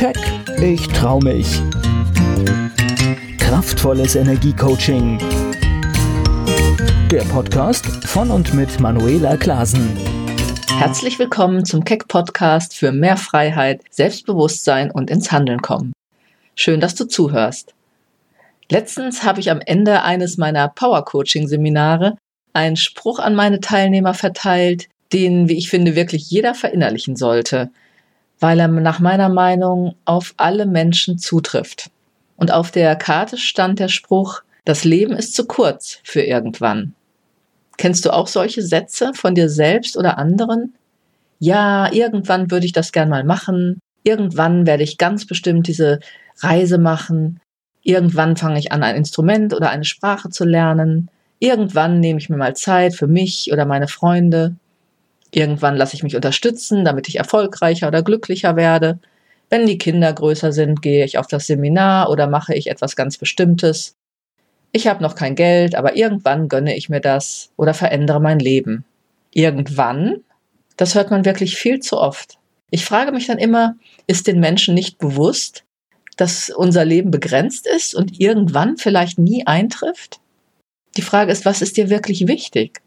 Keck, ich trau mich. Kraftvolles Energiecoaching. Der Podcast von und mit Manuela Klasen. Herzlich willkommen zum Keck Podcast für mehr Freiheit, Selbstbewusstsein und ins Handeln kommen. Schön, dass du zuhörst. Letztens habe ich am Ende eines meiner Power Coaching Seminare einen Spruch an meine Teilnehmer verteilt, den, wie ich finde, wirklich jeder verinnerlichen sollte, weil er nach meiner Meinung auf alle Menschen zutrifft. Und auf der Karte stand der Spruch, das Leben ist zu kurz für irgendwann. Kennst du auch solche Sätze von dir selbst oder anderen? Ja, irgendwann würde ich das gern mal machen. Irgendwann werde ich ganz bestimmt diese Reise machen. Irgendwann fange ich an, ein Instrument oder eine Sprache zu lernen. Irgendwann nehme ich mir mal Zeit für mich oder meine Freunde. Irgendwann lasse ich mich unterstützen, damit ich erfolgreicher oder glücklicher werde. Wenn die Kinder größer sind, gehe ich auf das Seminar oder mache ich etwas ganz Bestimmtes. Ich habe noch kein Geld, aber irgendwann gönne ich mir das oder verändere mein Leben. Irgendwann? Das hört man wirklich viel zu oft. Ich frage mich dann immer, ist den Menschen nicht bewusst, dass unser Leben begrenzt ist und irgendwann vielleicht nie eintrifft? Die Frage ist, was ist dir wirklich wichtig?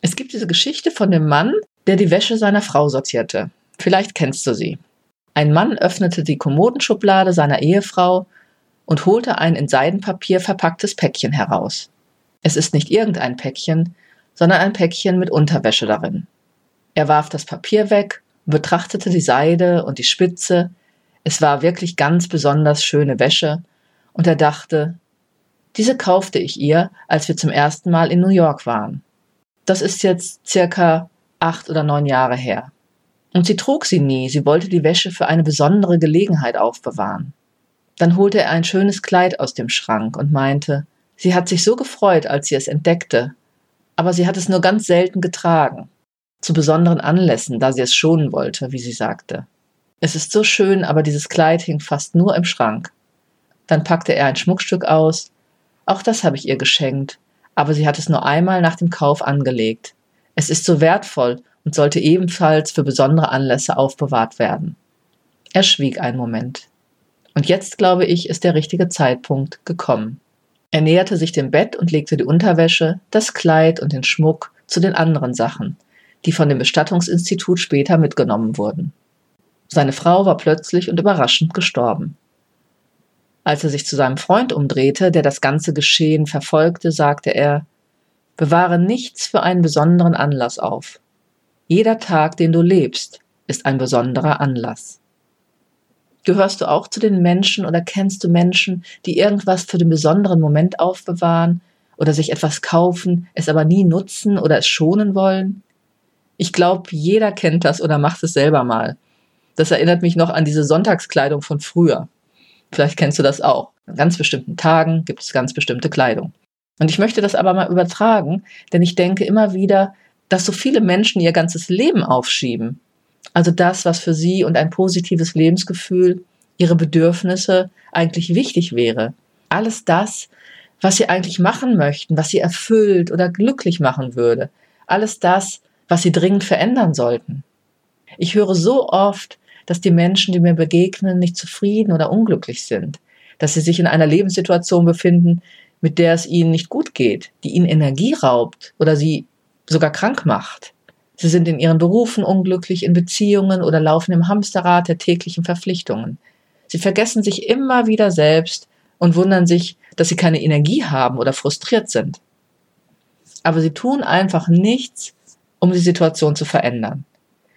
Es gibt diese Geschichte von dem Mann, der die Wäsche seiner Frau sortierte. Vielleicht kennst du sie. Ein Mann öffnete die Kommodenschublade seiner Ehefrau und holte ein in Seidenpapier verpacktes Päckchen heraus. Es ist nicht irgendein Päckchen, sondern ein Päckchen mit Unterwäsche darin. Er warf das Papier weg und betrachtete die Seide und die Spitze. Es war wirklich ganz besonders schöne Wäsche, und er dachte, diese kaufte ich ihr, als wir zum ersten Mal in New York waren. Das ist jetzt circa acht oder neun Jahre her. Und sie trug sie nie, sie wollte die Wäsche für eine besondere Gelegenheit aufbewahren. Dann holte er ein schönes Kleid aus dem Schrank und meinte, sie hat sich so gefreut, als sie es entdeckte, aber sie hat es nur ganz selten getragen, zu besonderen Anlässen, da sie es schonen wollte, wie sie sagte. Es ist so schön, aber dieses Kleid hing fast nur im Schrank. Dann packte er ein Schmuckstück aus, auch das habe ich ihr geschenkt, aber sie hat es nur einmal nach dem Kauf angelegt. Es ist so wertvoll und sollte ebenfalls für besondere Anlässe aufbewahrt werden. Er schwieg einen Moment. Und jetzt, glaube ich, ist der richtige Zeitpunkt gekommen. Er näherte sich dem Bett und legte die Unterwäsche, das Kleid und den Schmuck zu den anderen Sachen, die von dem Bestattungsinstitut später mitgenommen wurden. Seine Frau war plötzlich und überraschend gestorben. Als er sich zu seinem Freund umdrehte, der das ganze Geschehen verfolgte, sagte er Bewahre nichts für einen besonderen Anlass auf. Jeder Tag, den du lebst, ist ein besonderer Anlass. Gehörst du auch zu den Menschen oder kennst du Menschen, die irgendwas für den besonderen Moment aufbewahren oder sich etwas kaufen, es aber nie nutzen oder es schonen wollen? Ich glaube, jeder kennt das oder macht es selber mal. Das erinnert mich noch an diese Sonntagskleidung von früher. Vielleicht kennst du das auch. An ganz bestimmten Tagen gibt es ganz bestimmte Kleidung. Und ich möchte das aber mal übertragen, denn ich denke immer wieder, dass so viele Menschen ihr ganzes Leben aufschieben. Also das, was für sie und ein positives Lebensgefühl, ihre Bedürfnisse eigentlich wichtig wäre. Alles das, was sie eigentlich machen möchten, was sie erfüllt oder glücklich machen würde. Alles das, was sie dringend verändern sollten. Ich höre so oft, dass die Menschen, die mir begegnen, nicht zufrieden oder unglücklich sind, dass sie sich in einer Lebenssituation befinden, mit der es ihnen nicht gut geht, die ihnen Energie raubt oder sie sogar krank macht. Sie sind in ihren Berufen unglücklich, in Beziehungen oder laufen im Hamsterrad der täglichen Verpflichtungen. Sie vergessen sich immer wieder selbst und wundern sich, dass sie keine Energie haben oder frustriert sind. Aber sie tun einfach nichts, um die Situation zu verändern.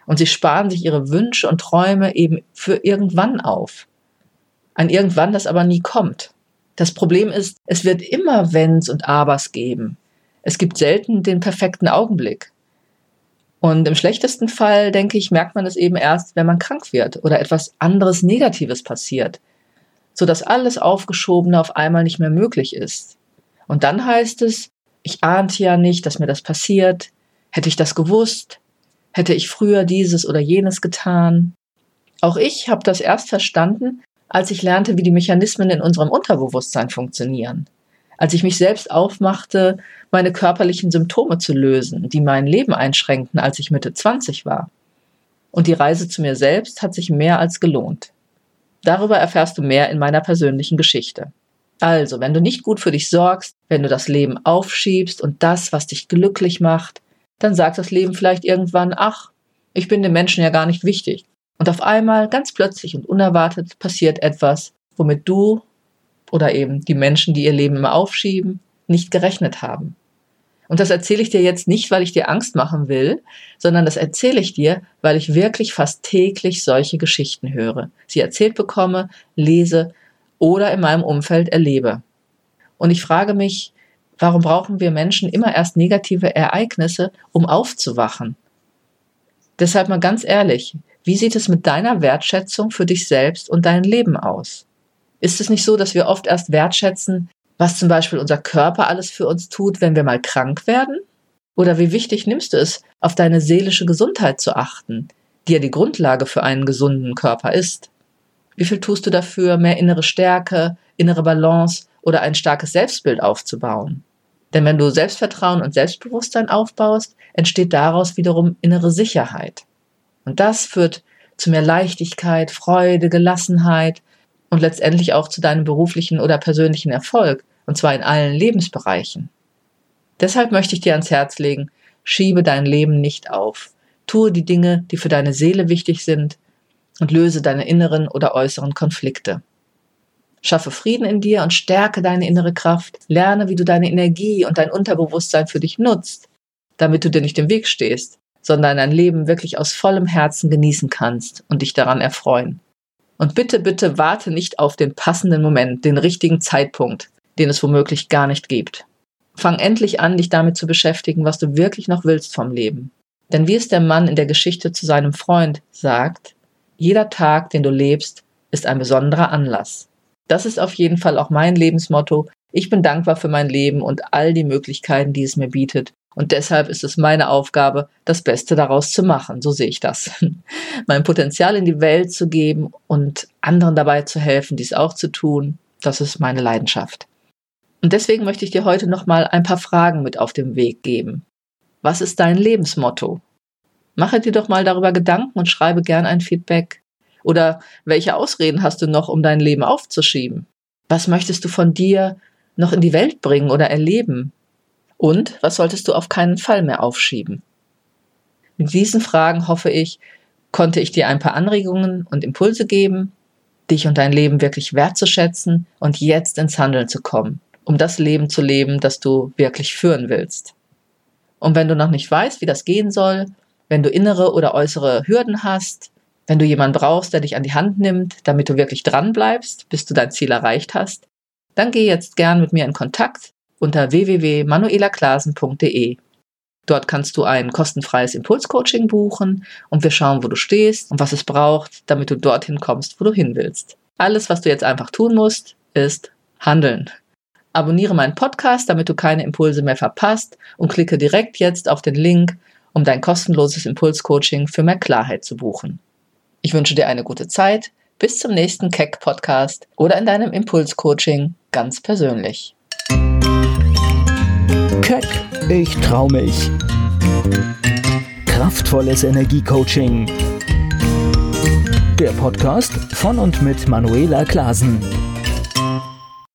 Und sie sparen sich ihre Wünsche und Träume eben für irgendwann auf. Ein irgendwann, das aber nie kommt. Das Problem ist, es wird immer Wenns und Abers geben. Es gibt selten den perfekten Augenblick. Und im schlechtesten Fall, denke ich, merkt man es eben erst, wenn man krank wird oder etwas anderes Negatives passiert, sodass alles Aufgeschobene auf einmal nicht mehr möglich ist. Und dann heißt es, ich ahnte ja nicht, dass mir das passiert, hätte ich das gewusst, hätte ich früher dieses oder jenes getan. Auch ich habe das erst verstanden, als ich lernte, wie die Mechanismen in unserem Unterbewusstsein funktionieren. Als ich mich selbst aufmachte, meine körperlichen Symptome zu lösen, die mein Leben einschränkten, als ich Mitte 20 war. Und die Reise zu mir selbst hat sich mehr als gelohnt. Darüber erfährst du mehr in meiner persönlichen Geschichte. Also, wenn du nicht gut für dich sorgst, wenn du das Leben aufschiebst und das, was dich glücklich macht, dann sagt das Leben vielleicht irgendwann, ach, ich bin dem Menschen ja gar nicht wichtig. Und auf einmal, ganz plötzlich und unerwartet, passiert etwas, womit du oder eben die Menschen, die ihr Leben immer aufschieben, nicht gerechnet haben. Und das erzähle ich dir jetzt nicht, weil ich dir Angst machen will, sondern das erzähle ich dir, weil ich wirklich fast täglich solche Geschichten höre, sie erzählt bekomme, lese oder in meinem Umfeld erlebe. Und ich frage mich, warum brauchen wir Menschen immer erst negative Ereignisse, um aufzuwachen? Deshalb mal ganz ehrlich, wie sieht es mit deiner Wertschätzung für dich selbst und dein Leben aus? Ist es nicht so, dass wir oft erst wertschätzen, was zum Beispiel unser Körper alles für uns tut, wenn wir mal krank werden? Oder wie wichtig nimmst du es, auf deine seelische Gesundheit zu achten, die ja die Grundlage für einen gesunden Körper ist? Wie viel tust du dafür, mehr innere Stärke, innere Balance oder ein starkes Selbstbild aufzubauen? Denn wenn du Selbstvertrauen und Selbstbewusstsein aufbaust, entsteht daraus wiederum innere Sicherheit. Und das führt zu mehr Leichtigkeit, Freude, Gelassenheit und letztendlich auch zu deinem beruflichen oder persönlichen Erfolg, und zwar in allen Lebensbereichen. Deshalb möchte ich dir ans Herz legen, schiebe dein Leben nicht auf. Tue die Dinge, die für deine Seele wichtig sind und löse deine inneren oder äußeren Konflikte. Schaffe Frieden in dir und stärke deine innere Kraft. Lerne, wie du deine Energie und dein Unterbewusstsein für dich nutzt, damit du dir nicht im Weg stehst, sondern dein Leben wirklich aus vollem Herzen genießen kannst und dich daran erfreuen. Und bitte, bitte warte nicht auf den passenden Moment, den richtigen Zeitpunkt, den es womöglich gar nicht gibt. Fang endlich an, dich damit zu beschäftigen, was du wirklich noch willst vom Leben. Denn wie es der Mann in der Geschichte zu seinem Freund sagt, jeder Tag, den du lebst, ist ein besonderer Anlass. Das ist auf jeden Fall auch mein Lebensmotto. Ich bin dankbar für mein Leben und all die Möglichkeiten, die es mir bietet. Und deshalb ist es meine Aufgabe, das Beste daraus zu machen. So sehe ich das. mein Potenzial in die Welt zu geben und anderen dabei zu helfen, dies auch zu tun, das ist meine Leidenschaft. Und deswegen möchte ich dir heute nochmal ein paar Fragen mit auf den Weg geben. Was ist dein Lebensmotto? Mache dir doch mal darüber Gedanken und schreibe gern ein Feedback. Oder welche Ausreden hast du noch, um dein Leben aufzuschieben? Was möchtest du von dir noch in die Welt bringen oder erleben? Und was solltest du auf keinen Fall mehr aufschieben? Mit diesen Fragen hoffe ich, konnte ich dir ein paar Anregungen und Impulse geben, dich und dein Leben wirklich wertzuschätzen und jetzt ins Handeln zu kommen um das Leben zu leben, das du wirklich führen willst. Und wenn du noch nicht weißt, wie das gehen soll, wenn du innere oder äußere Hürden hast, wenn du jemanden brauchst, der dich an die Hand nimmt, damit du wirklich dran bleibst, bis du dein Ziel erreicht hast, dann geh jetzt gern mit mir in Kontakt unter www.manuelaklasen.de. Dort kannst du ein kostenfreies Impulscoaching buchen und wir schauen, wo du stehst und was es braucht, damit du dorthin kommst, wo du hin willst. Alles, was du jetzt einfach tun musst, ist handeln. Abonniere meinen Podcast, damit du keine Impulse mehr verpasst und klicke direkt jetzt auf den Link, um dein kostenloses Impulscoaching für mehr Klarheit zu buchen. Ich wünsche dir eine gute Zeit. Bis zum nächsten Keck Podcast oder in deinem Impulscoaching ganz persönlich. Keck, ich trau mich. Kraftvolles Energiecoaching. Der Podcast von und mit Manuela Klasen.